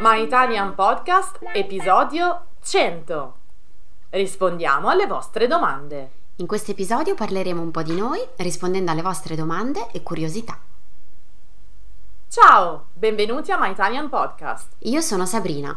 My Italian Podcast, episodio 100. Rispondiamo alle vostre domande. In questo episodio parleremo un po' di noi, rispondendo alle vostre domande e curiosità. Ciao, benvenuti a My Italian Podcast. Io sono Sabrina.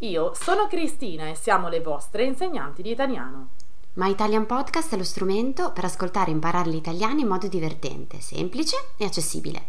Io sono Cristina e siamo le vostre insegnanti di italiano. My Italian Podcast è lo strumento per ascoltare e imparare l'italiano in modo divertente, semplice e accessibile.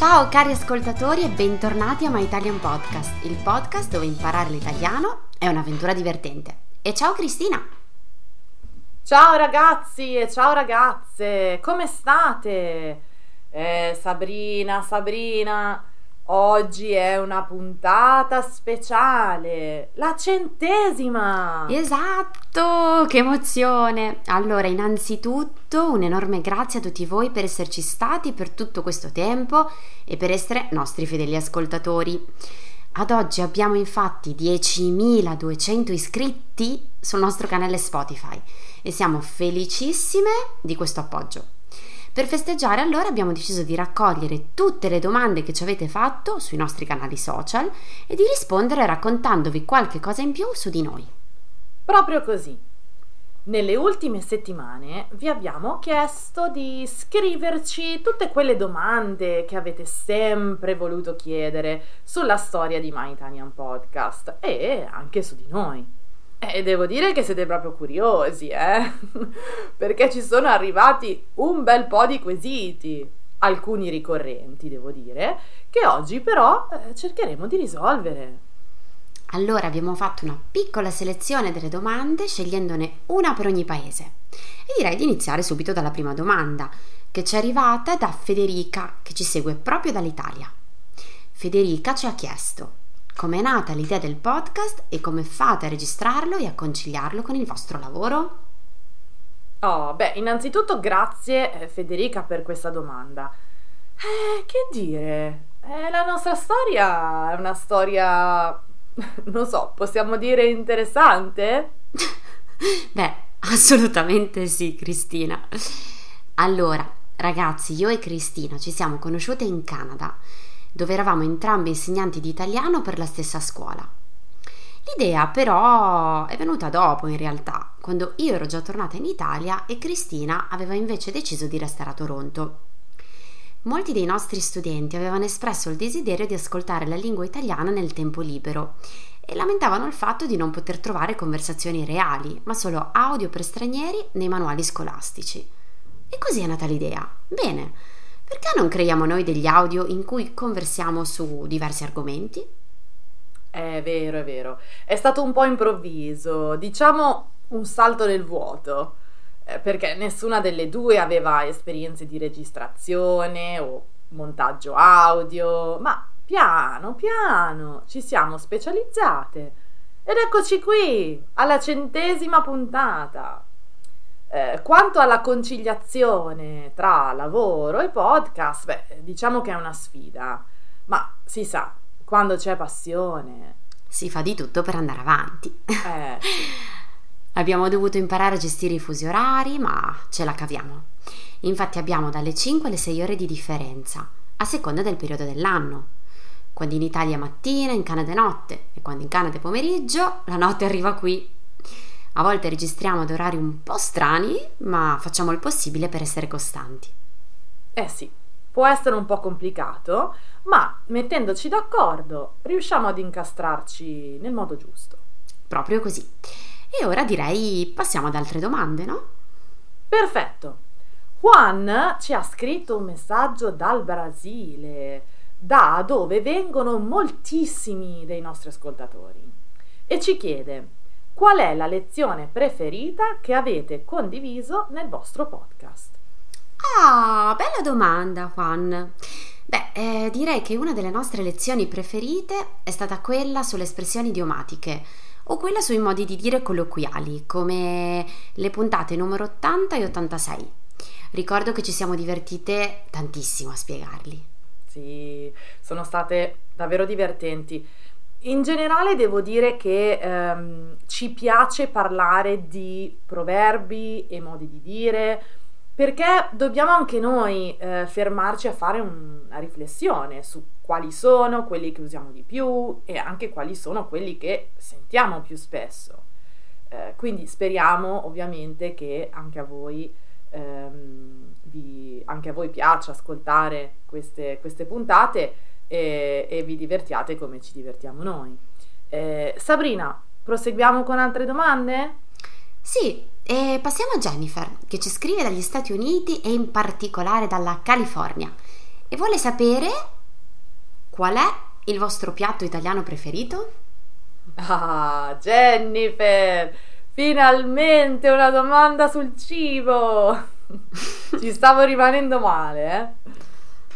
Ciao cari ascoltatori e bentornati a My Italian Podcast, il podcast dove imparare l'italiano è un'avventura divertente. E ciao Cristina! Ciao ragazzi e ciao ragazze, come state? Eh, Sabrina, Sabrina, oggi è una puntata speciale, la centesima! Esatto, che emozione! Allora, innanzitutto un enorme grazie a tutti voi per esserci stati per tutto questo tempo e per essere nostri fedeli ascoltatori. Ad oggi abbiamo infatti 10.200 iscritti sul nostro canale Spotify e siamo felicissime di questo appoggio. Per festeggiare allora abbiamo deciso di raccogliere tutte le domande che ci avete fatto sui nostri canali social e di rispondere raccontandovi qualche cosa in più su di noi. Proprio così. Nelle ultime settimane vi abbiamo chiesto di scriverci tutte quelle domande che avete sempre voluto chiedere sulla storia di My Italian Podcast e anche su di noi. E devo dire che siete proprio curiosi, eh? Perché ci sono arrivati un bel po' di quesiti, alcuni ricorrenti, devo dire, che oggi però eh, cercheremo di risolvere. Allora abbiamo fatto una piccola selezione delle domande, scegliendone una per ogni paese. E direi di iniziare subito dalla prima domanda, che ci è arrivata da Federica, che ci segue proprio dall'Italia. Federica ci ha chiesto Com'è nata l'idea del podcast e come fate a registrarlo e a conciliarlo con il vostro lavoro? Oh, beh, innanzitutto grazie eh, Federica per questa domanda. Eh, che dire? Eh, la nostra storia è una storia, non so, possiamo dire interessante? beh, assolutamente sì, Cristina. Allora, ragazzi, io e Cristina ci siamo conosciute in Canada dove eravamo entrambi insegnanti di italiano per la stessa scuola. L'idea però è venuta dopo in realtà, quando io ero già tornata in Italia e Cristina aveva invece deciso di restare a Toronto. Molti dei nostri studenti avevano espresso il desiderio di ascoltare la lingua italiana nel tempo libero e lamentavano il fatto di non poter trovare conversazioni reali, ma solo audio per stranieri nei manuali scolastici. E così è nata l'idea. Bene, perché non creiamo noi degli audio in cui conversiamo su diversi argomenti? È vero, è vero. È stato un po' improvviso, diciamo un salto nel vuoto, eh, perché nessuna delle due aveva esperienze di registrazione o montaggio audio, ma piano piano ci siamo specializzate. Ed eccoci qui, alla centesima puntata. Eh, quanto alla conciliazione tra lavoro e podcast, beh, diciamo che è una sfida, ma si sa, quando c'è passione... Si fa di tutto per andare avanti. Eh, sì. Abbiamo dovuto imparare a gestire i fusi orari, ma ce la caviamo. Infatti abbiamo dalle 5 alle 6 ore di differenza, a seconda del periodo dell'anno. Quando in Italia è mattina, in Canada è notte, e quando in Canada è pomeriggio, la notte arriva qui a volte registriamo ad orari un po' strani, ma facciamo il possibile per essere costanti. Eh sì, può essere un po' complicato, ma mettendoci d'accordo riusciamo ad incastrarci nel modo giusto. Proprio così. E ora direi passiamo ad altre domande, no? Perfetto. Juan ci ha scritto un messaggio dal Brasile, da dove vengono moltissimi dei nostri ascoltatori, e ci chiede Qual è la lezione preferita che avete condiviso nel vostro podcast? Ah, bella domanda, Juan. Beh, eh, direi che una delle nostre lezioni preferite è stata quella sulle espressioni idiomatiche o quella sui modi di dire colloquiali, come le puntate numero 80 e 86. Ricordo che ci siamo divertite tantissimo a spiegarli. Sì, sono state davvero divertenti. In generale devo dire che ehm, ci piace parlare di proverbi e modi di dire, perché dobbiamo anche noi eh, fermarci a fare un, una riflessione su quali sono quelli che usiamo di più e anche quali sono quelli che sentiamo più spesso. Eh, quindi speriamo ovviamente che anche a voi, ehm, vi, anche a voi piaccia ascoltare queste, queste puntate e, e, vi divertiate come ci divertiamo noi. Eh, Sabrina, proseguiamo con altre domande? Sì, e passiamo a Jennifer, che ci scrive dagli Stati Uniti e in particolare dalla California e vuole sapere qual è il vostro piatto italiano preferito? Ah, Jennifer, finalmente una domanda sul cibo! Ci stavo rimanendo male, eh?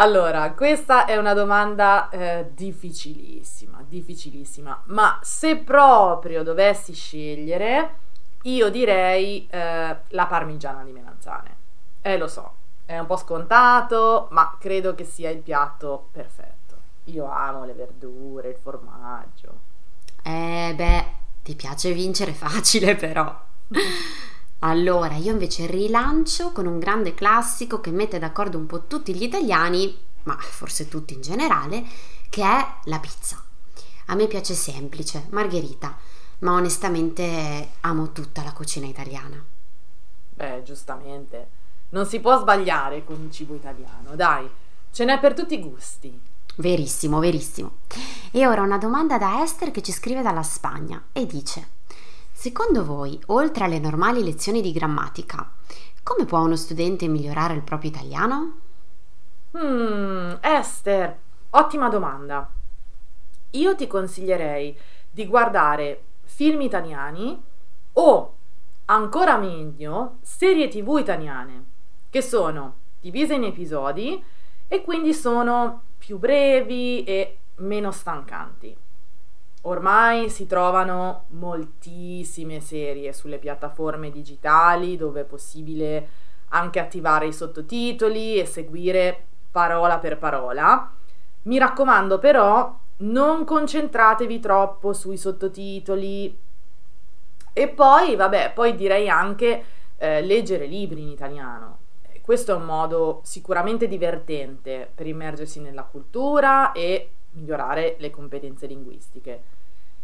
Allora, questa è una domanda eh, difficilissima, difficilissima, ma se proprio dovessi scegliere io direi eh, la parmigiana di melanzane. Eh, lo so, è un po' scontato, ma credo che sia il piatto perfetto. Io amo le verdure, il formaggio. Eh, beh, ti piace vincere facile però. Allora, io invece rilancio con un grande classico che mette d'accordo un po' tutti gli italiani, ma forse tutti in generale, che è la pizza. A me piace semplice, margherita ma onestamente amo tutta la cucina italiana. Beh, giustamente. Non si può sbagliare con il cibo italiano, dai, ce n'è per tutti i gusti. Verissimo, verissimo. E ora una domanda da Esther che ci scrive dalla Spagna e dice: Secondo voi, oltre alle normali lezioni di grammatica, come può uno studente migliorare il proprio italiano? Hmm, Esther, ottima domanda. Io ti consiglierei di guardare film italiani o ancora meglio serie tv italiane che sono divise in episodi e quindi sono più brevi e meno stancanti. Ormai si trovano moltissime serie sulle piattaforme digitali dove è possibile anche attivare i sottotitoli e seguire parola per parola. Mi raccomando però non concentratevi troppo sui sottotitoli. E poi, vabbè, poi direi anche eh, leggere libri in italiano. Questo è un modo sicuramente divertente per immergersi nella cultura e migliorare le competenze linguistiche.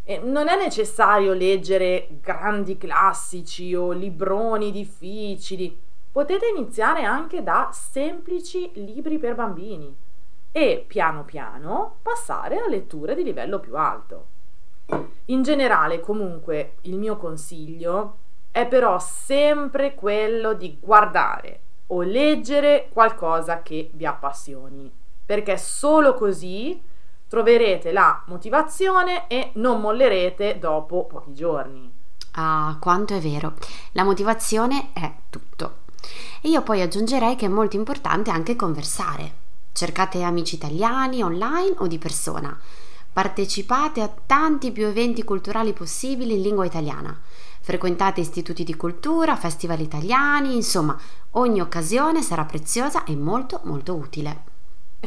E non è necessario leggere grandi classici o libroni difficili, potete iniziare anche da semplici libri per bambini e piano piano passare a letture di livello più alto. In generale, comunque, il mio consiglio è però sempre quello di guardare o leggere qualcosa che vi appassioni, perché solo così troverete la motivazione e non mollerete dopo pochi giorni. Ah, quanto è vero. La motivazione è tutto. E io poi aggiungerei che è molto importante anche conversare Cercate amici italiani online o di persona. Partecipate a tanti più eventi culturali possibili in lingua italiana. Frequentate istituti di cultura, festival italiani, insomma, ogni occasione sarà preziosa e molto molto utile.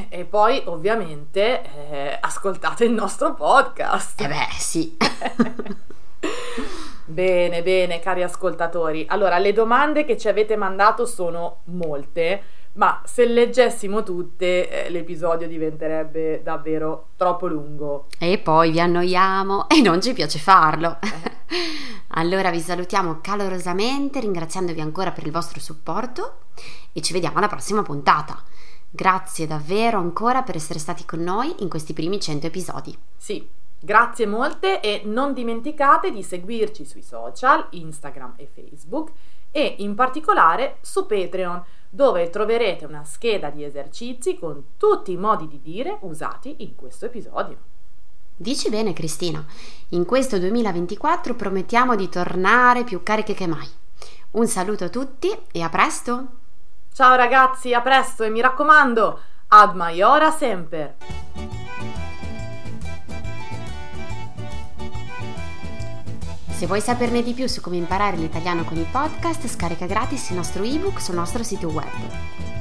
E, poi, ovviamente, eh, ascoltate il nostro podcast. Eh beh, sì. bene, bene, cari ascoltatori. Allora, le domande che ci avete mandato sono molte ma se leggessimo tutte eh, l'episodio diventerebbe davvero troppo lungo. E poi vi annoiamo e non ci piace farlo. Eh. allora vi salutiamo calorosamente ringraziandovi ancora per il vostro supporto e ci vediamo alla prossima puntata. Grazie davvero ancora per essere stati con noi in questi primi 100 episodi. Sì, grazie molte e non dimenticate di seguirci sui social, Instagram e Facebook e in particolare su Patreon dove troverete una scheda di esercizi con tutti i modi di dire usati in questo episodio. Dici bene Cristina, in questo 2024 promettiamo di tornare più cariche che mai. Un saluto a tutti e a presto! Ciao ragazzi, a presto e mi raccomando, Ad maiora semper! Se vuoi saperne di più su come imparare l'italiano con i podcast, scarica gratis il nostro ebook sul nostro sito web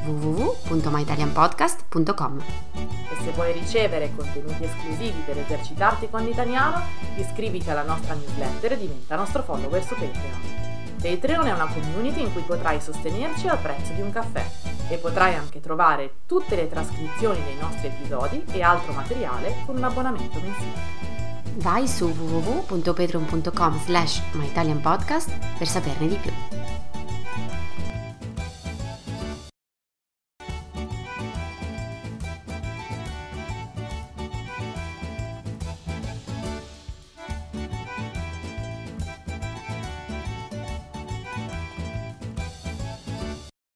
www.myitalianpodcast.com E se vuoi ricevere contenuti esclusivi per esercitarti con l'italiano, iscriviti alla nostra newsletter e diventa nostro follower su Patreon. Patreon è una community in cui potrai sostenerci al prezzo di un caffè e potrai anche trovare tutte le trascrizioni dei nostri episodi e altro materiale con un abbonamento mensile. Vai su www.patreon.com slash myitalianpodcast per saperne di più.